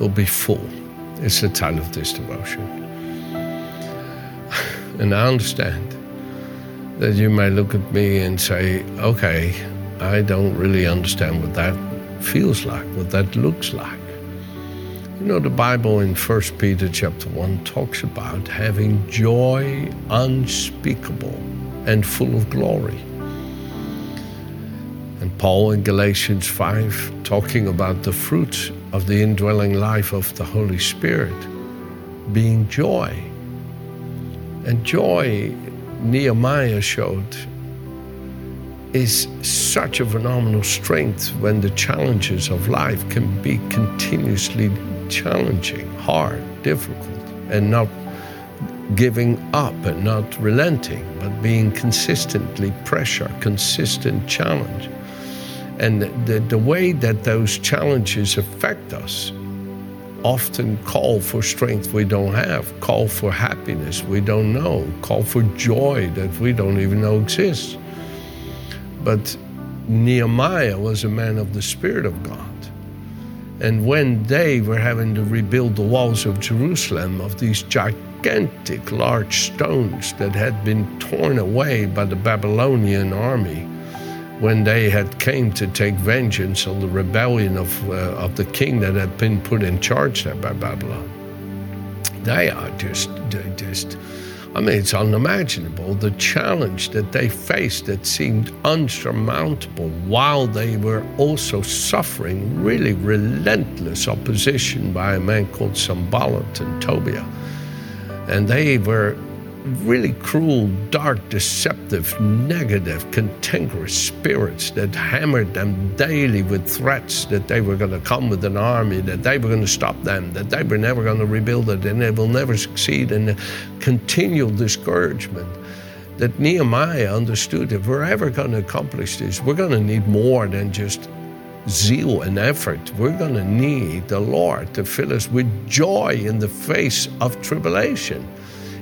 will be full. It's the title of this devotion. And I understand that you may look at me and say, okay, I don't really understand what that feels like, what that looks like. You know, the Bible in 1 Peter chapter 1 talks about having joy unspeakable and full of glory. And Paul in Galatians 5 talking about the fruits of the indwelling life of the Holy Spirit being joy. And joy, Nehemiah showed, is such a phenomenal strength when the challenges of life can be continuously challenging, hard, difficult, and not giving up and not relenting, but being consistently pressure, consistent challenge. And the, the way that those challenges affect us often call for strength we don't have, call for happiness we don't know, call for joy that we don't even know exists. But Nehemiah was a man of the Spirit of God. And when they were having to rebuild the walls of Jerusalem, of these gigantic large stones that had been torn away by the Babylonian army, when they had came to take vengeance on the rebellion of, uh, of the king that had been put in charge there by Babylon. They are just, just, I mean, it's unimaginable the challenge that they faced that seemed unsurmountable while they were also suffering really relentless opposition by a man called Sanballat and Tobiah. And they were really cruel, dark, deceptive, negative, cantankerous spirits that hammered them daily with threats that they were going to come with an army, that they were going to stop them, that they were never going to rebuild it, and they will never succeed, and continual discouragement. That Nehemiah understood if we're ever going to accomplish this, we're going to need more than just zeal and effort. We're going to need the Lord to fill us with joy in the face of tribulation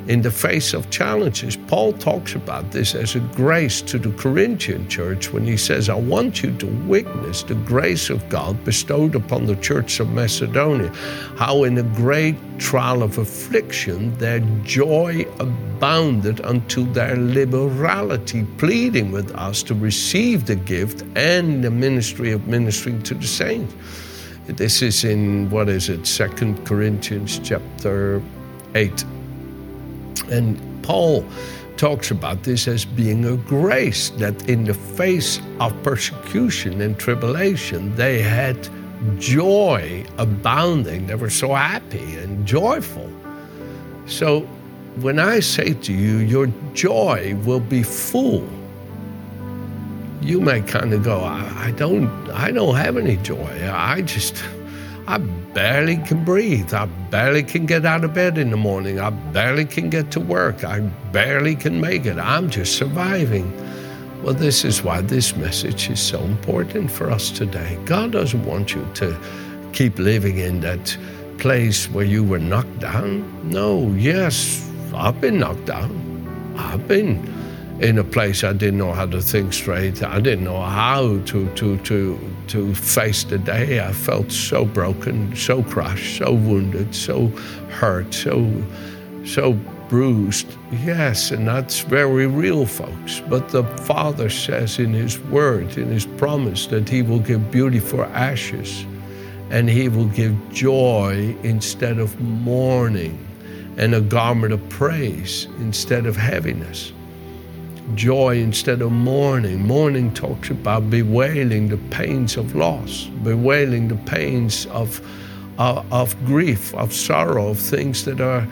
in the face of challenges. Paul talks about this as a grace to the Corinthian church when he says, I want you to witness the grace of God bestowed upon the church of Macedonia, how in a great trial of affliction their joy abounded unto their liberality, pleading with us to receive the gift and the ministry of ministering to the saints. This is in, what is it, Second Corinthians chapter 8. And Paul talks about this as being a grace that in the face of persecution and tribulation, they had joy abounding. They were so happy and joyful. So when I say to you, your joy will be full, you may kind of go, I, I don't, I don't have any joy. I just, I barely can breathe. I barely can get out of bed in the morning. I barely can get to work. I barely can make it. I'm just surviving. Well, this is why this message is so important for us today. God doesn't want you to keep living in that place where you were knocked down. No, yes, I've been knocked down. I've been in a place I didn't know how to think straight. I didn't know how to to to to face the day. I felt so broken, so crushed, so wounded, so hurt, so so bruised. Yes, and that's very real, folks. But the Father says in His Word, in His promise, that He will give beauty for ashes, and He will give joy instead of mourning, and a garment of praise instead of heaviness joy instead of mourning. Mourning talks about bewailing the pains of loss, bewailing the pains of, uh, of grief, of sorrow, of things that are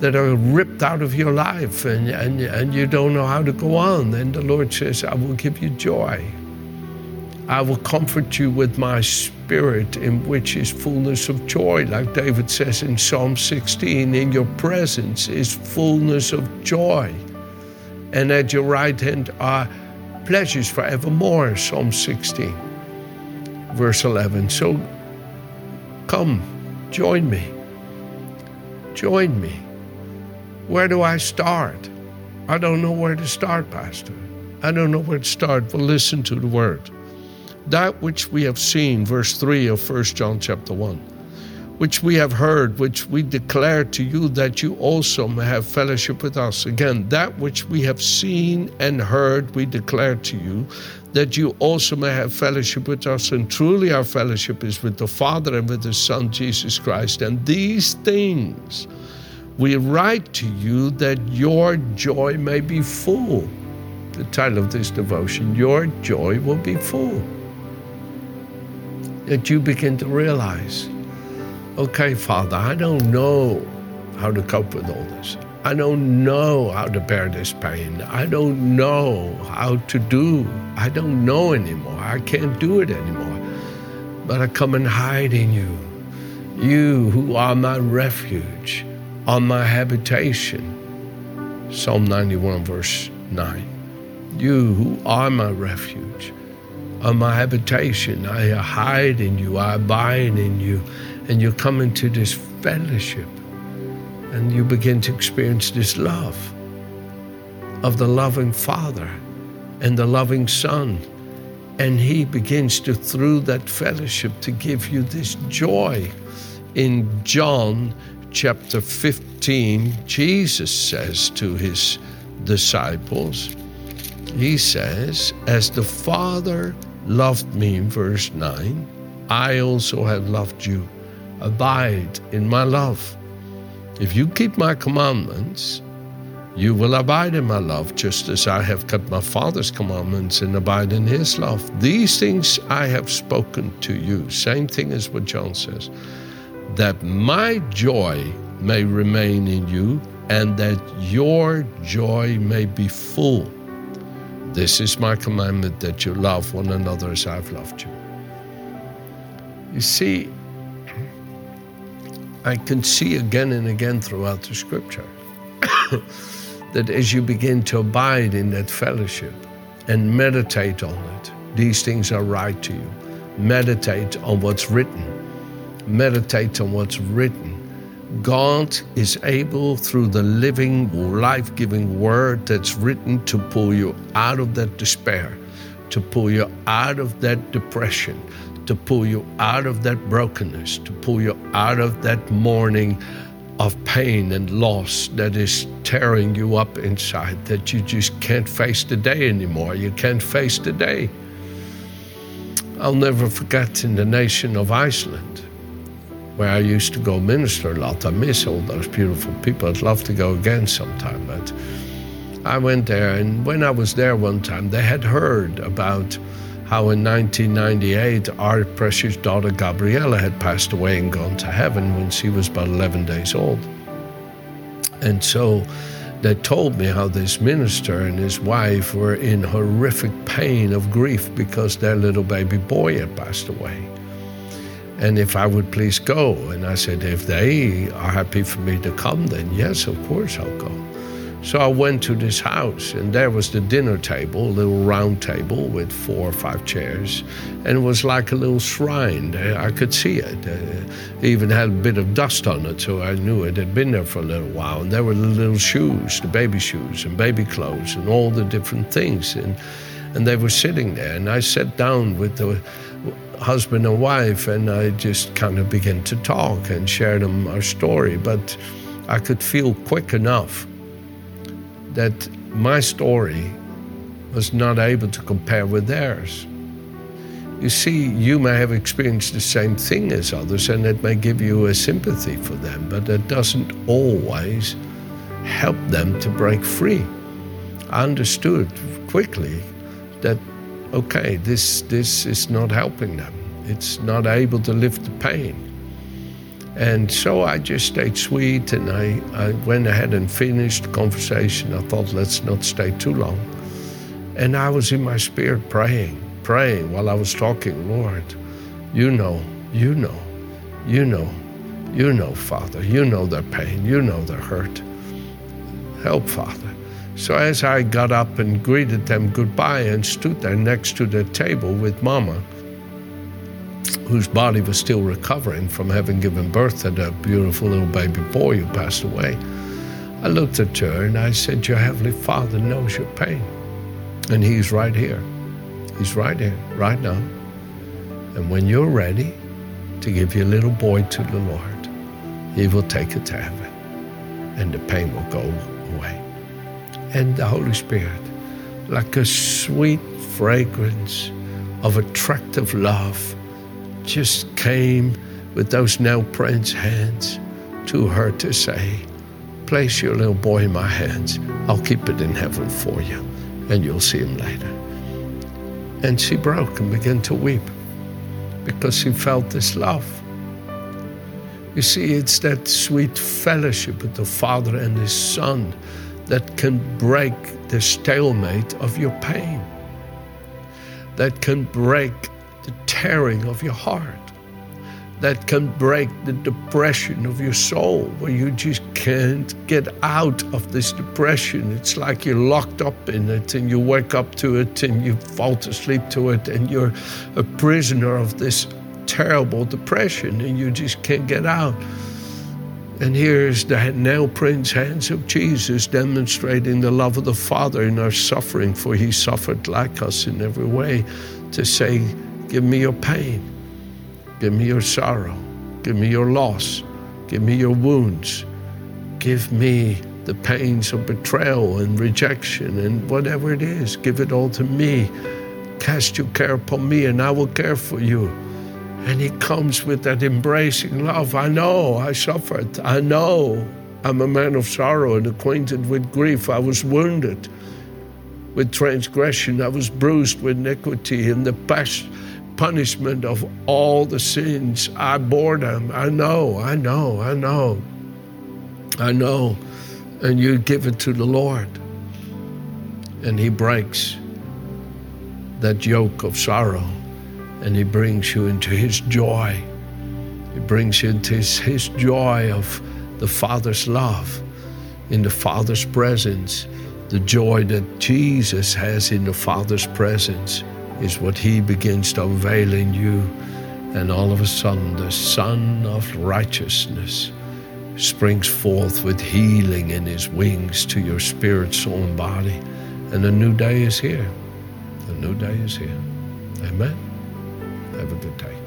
that are ripped out of your life and, and, and you don't know how to go on. Then the Lord says, I will give you joy. I will comfort you with my spirit, in which is fullness of joy. Like David says in Psalm 16, in your presence is fullness of joy. And at your right hand are pleasures forevermore. Psalm 16, verse 11. So come, join me. Join me. Where do I start? I don't know where to start, Pastor. I don't know where to start. Well, listen to the word that which we have seen, verse 3 of 1 John chapter 1, which we have heard, which we declare to you that you also may have fellowship with us. Again, that which we have seen and heard, we declare to you that you also may have fellowship with us. And truly, our fellowship is with the Father and with His Son, Jesus Christ. And these things we write to you that your joy may be full. The title of this devotion, Your Joy Will Be Full that you begin to realize okay, Father, I don't know how to cope with all this. I don't know how to bear this pain. I don't know how to do. I don't know anymore. I can't do it anymore. But I come and hide in you. You who are my refuge, are my habitation. Psalm 91, verse 9. You who are my refuge of my habitation. I hide in you, I abide in you, and you come into this fellowship and you begin to experience this love of the loving Father and the loving Son. And He begins to, through that fellowship, to give you this joy. In John chapter 15, Jesus says to His disciples, He says, As the Father loved me in verse 9, I also have loved you. Abide in my love. If you keep my commandments, you will abide in my love, just as I have kept my Father's commandments and abide in his love. These things I have spoken to you. Same thing as what John says. That my joy may remain in you and that your joy may be full. This is my commandment that you love one another as I've loved you. You see, I can see again and again throughout the scripture that as you begin to abide in that fellowship and meditate on it, these things are right to you. Meditate on what's written. Meditate on what's written God is able, through the living, life giving word that's written, to pull you out of that despair, to pull you out of that depression, to pull you out of that brokenness, to pull you out of that mourning of pain and loss that is tearing you up inside, that you just can't face the day anymore. You can't face the day. I'll never forget in the nation of Iceland where I used to go minister a lot. I miss all those beautiful people. I'd love to go again sometime. But I went there, and when I was there one time, they had heard about how in 1998 our precious daughter Gabriella had passed away and gone to heaven when she was about 11 days old. And so they told me how this minister and his wife were in horrific pain of grief because their little baby boy had passed away and if I would please go. And I said, if they are happy for me to come, then yes, of course I'll go. So I went to this house, and there was the dinner table, a little round table with four or five chairs, and it was like a little shrine. I could see it. Uh, it even had a bit of dust on it, so I knew it had been there for a little while. And there were the little shoes, the baby shoes, and baby clothes, and all the different things. And and they were sitting there, and I sat down with the husband and wife, and I just kind of began to talk and share them our story. But I could feel quick enough that my story was not able to compare with theirs. You see, you may have experienced the same thing as others, and it may give you a sympathy for them, but it doesn't always help them to break free. I understood quickly that okay, this, this is not helping them. It's not able to lift the pain. And so I just stayed sweet and I, I went ahead and finished the conversation. I thought, let's not stay too long. And I was in my spirit praying. praying while I was talking, Lord, you know, you know, you know, you know, Father, you know their pain, you know their hurt. Help, Father. So as I got up and greeted them goodbye and stood there next to the table with Mama, whose body was still recovering from having given birth to that beautiful little baby boy who passed away, I looked at her and I said, Your Heavenly Father knows your pain. And He's right here. He's right here, right now. And when you're ready to give your little boy to the Lord, He will take it to heaven and the pain will go away. And the Holy Spirit, like a sweet fragrance of attractive love, just came with those nail prints hands to her to say, Place your little boy in my hands. I'll keep it in heaven for you, and you'll see him later. And she broke and began to weep because she felt this love. You see, it's that sweet fellowship with the Father and His Son that can break the stalemate of your pain, that can break the tearing of your heart that can break the depression of your soul, where you just can't get out of this depression. It's like you're locked up in it and you wake up to it and you fall asleep to it and you're a prisoner of this terrible depression and you just can't get out. And here's the nail prints hands of Jesus demonstrating the love of the Father in our suffering, for he suffered like us in every way, to say, Give me your pain. Give me your sorrow. Give me your loss. Give me your wounds. Give me the pains of betrayal and rejection and whatever it is. Give it all to me. Cast your care upon me, and I will care for you. And he comes with that embracing love. I know I suffered. I know I'm a man of sorrow and acquainted with grief. I was wounded with transgression. I was bruised with iniquity, and the past punishment of all the sins. I bore them. I know, I know, I know. I know. And you give it to the Lord. And He breaks that yoke of sorrow and He brings you into His joy. He brings you into His, his joy of the Father's love, in the Father's presence, the joy that Jesus has in the Father's presence is what He begins to unveil in you. And all of a sudden, the Sun of Righteousness springs forth with healing in His wings to your spirit, soul, and body. And a new day is here. A new day is here. Amen. Have a good day.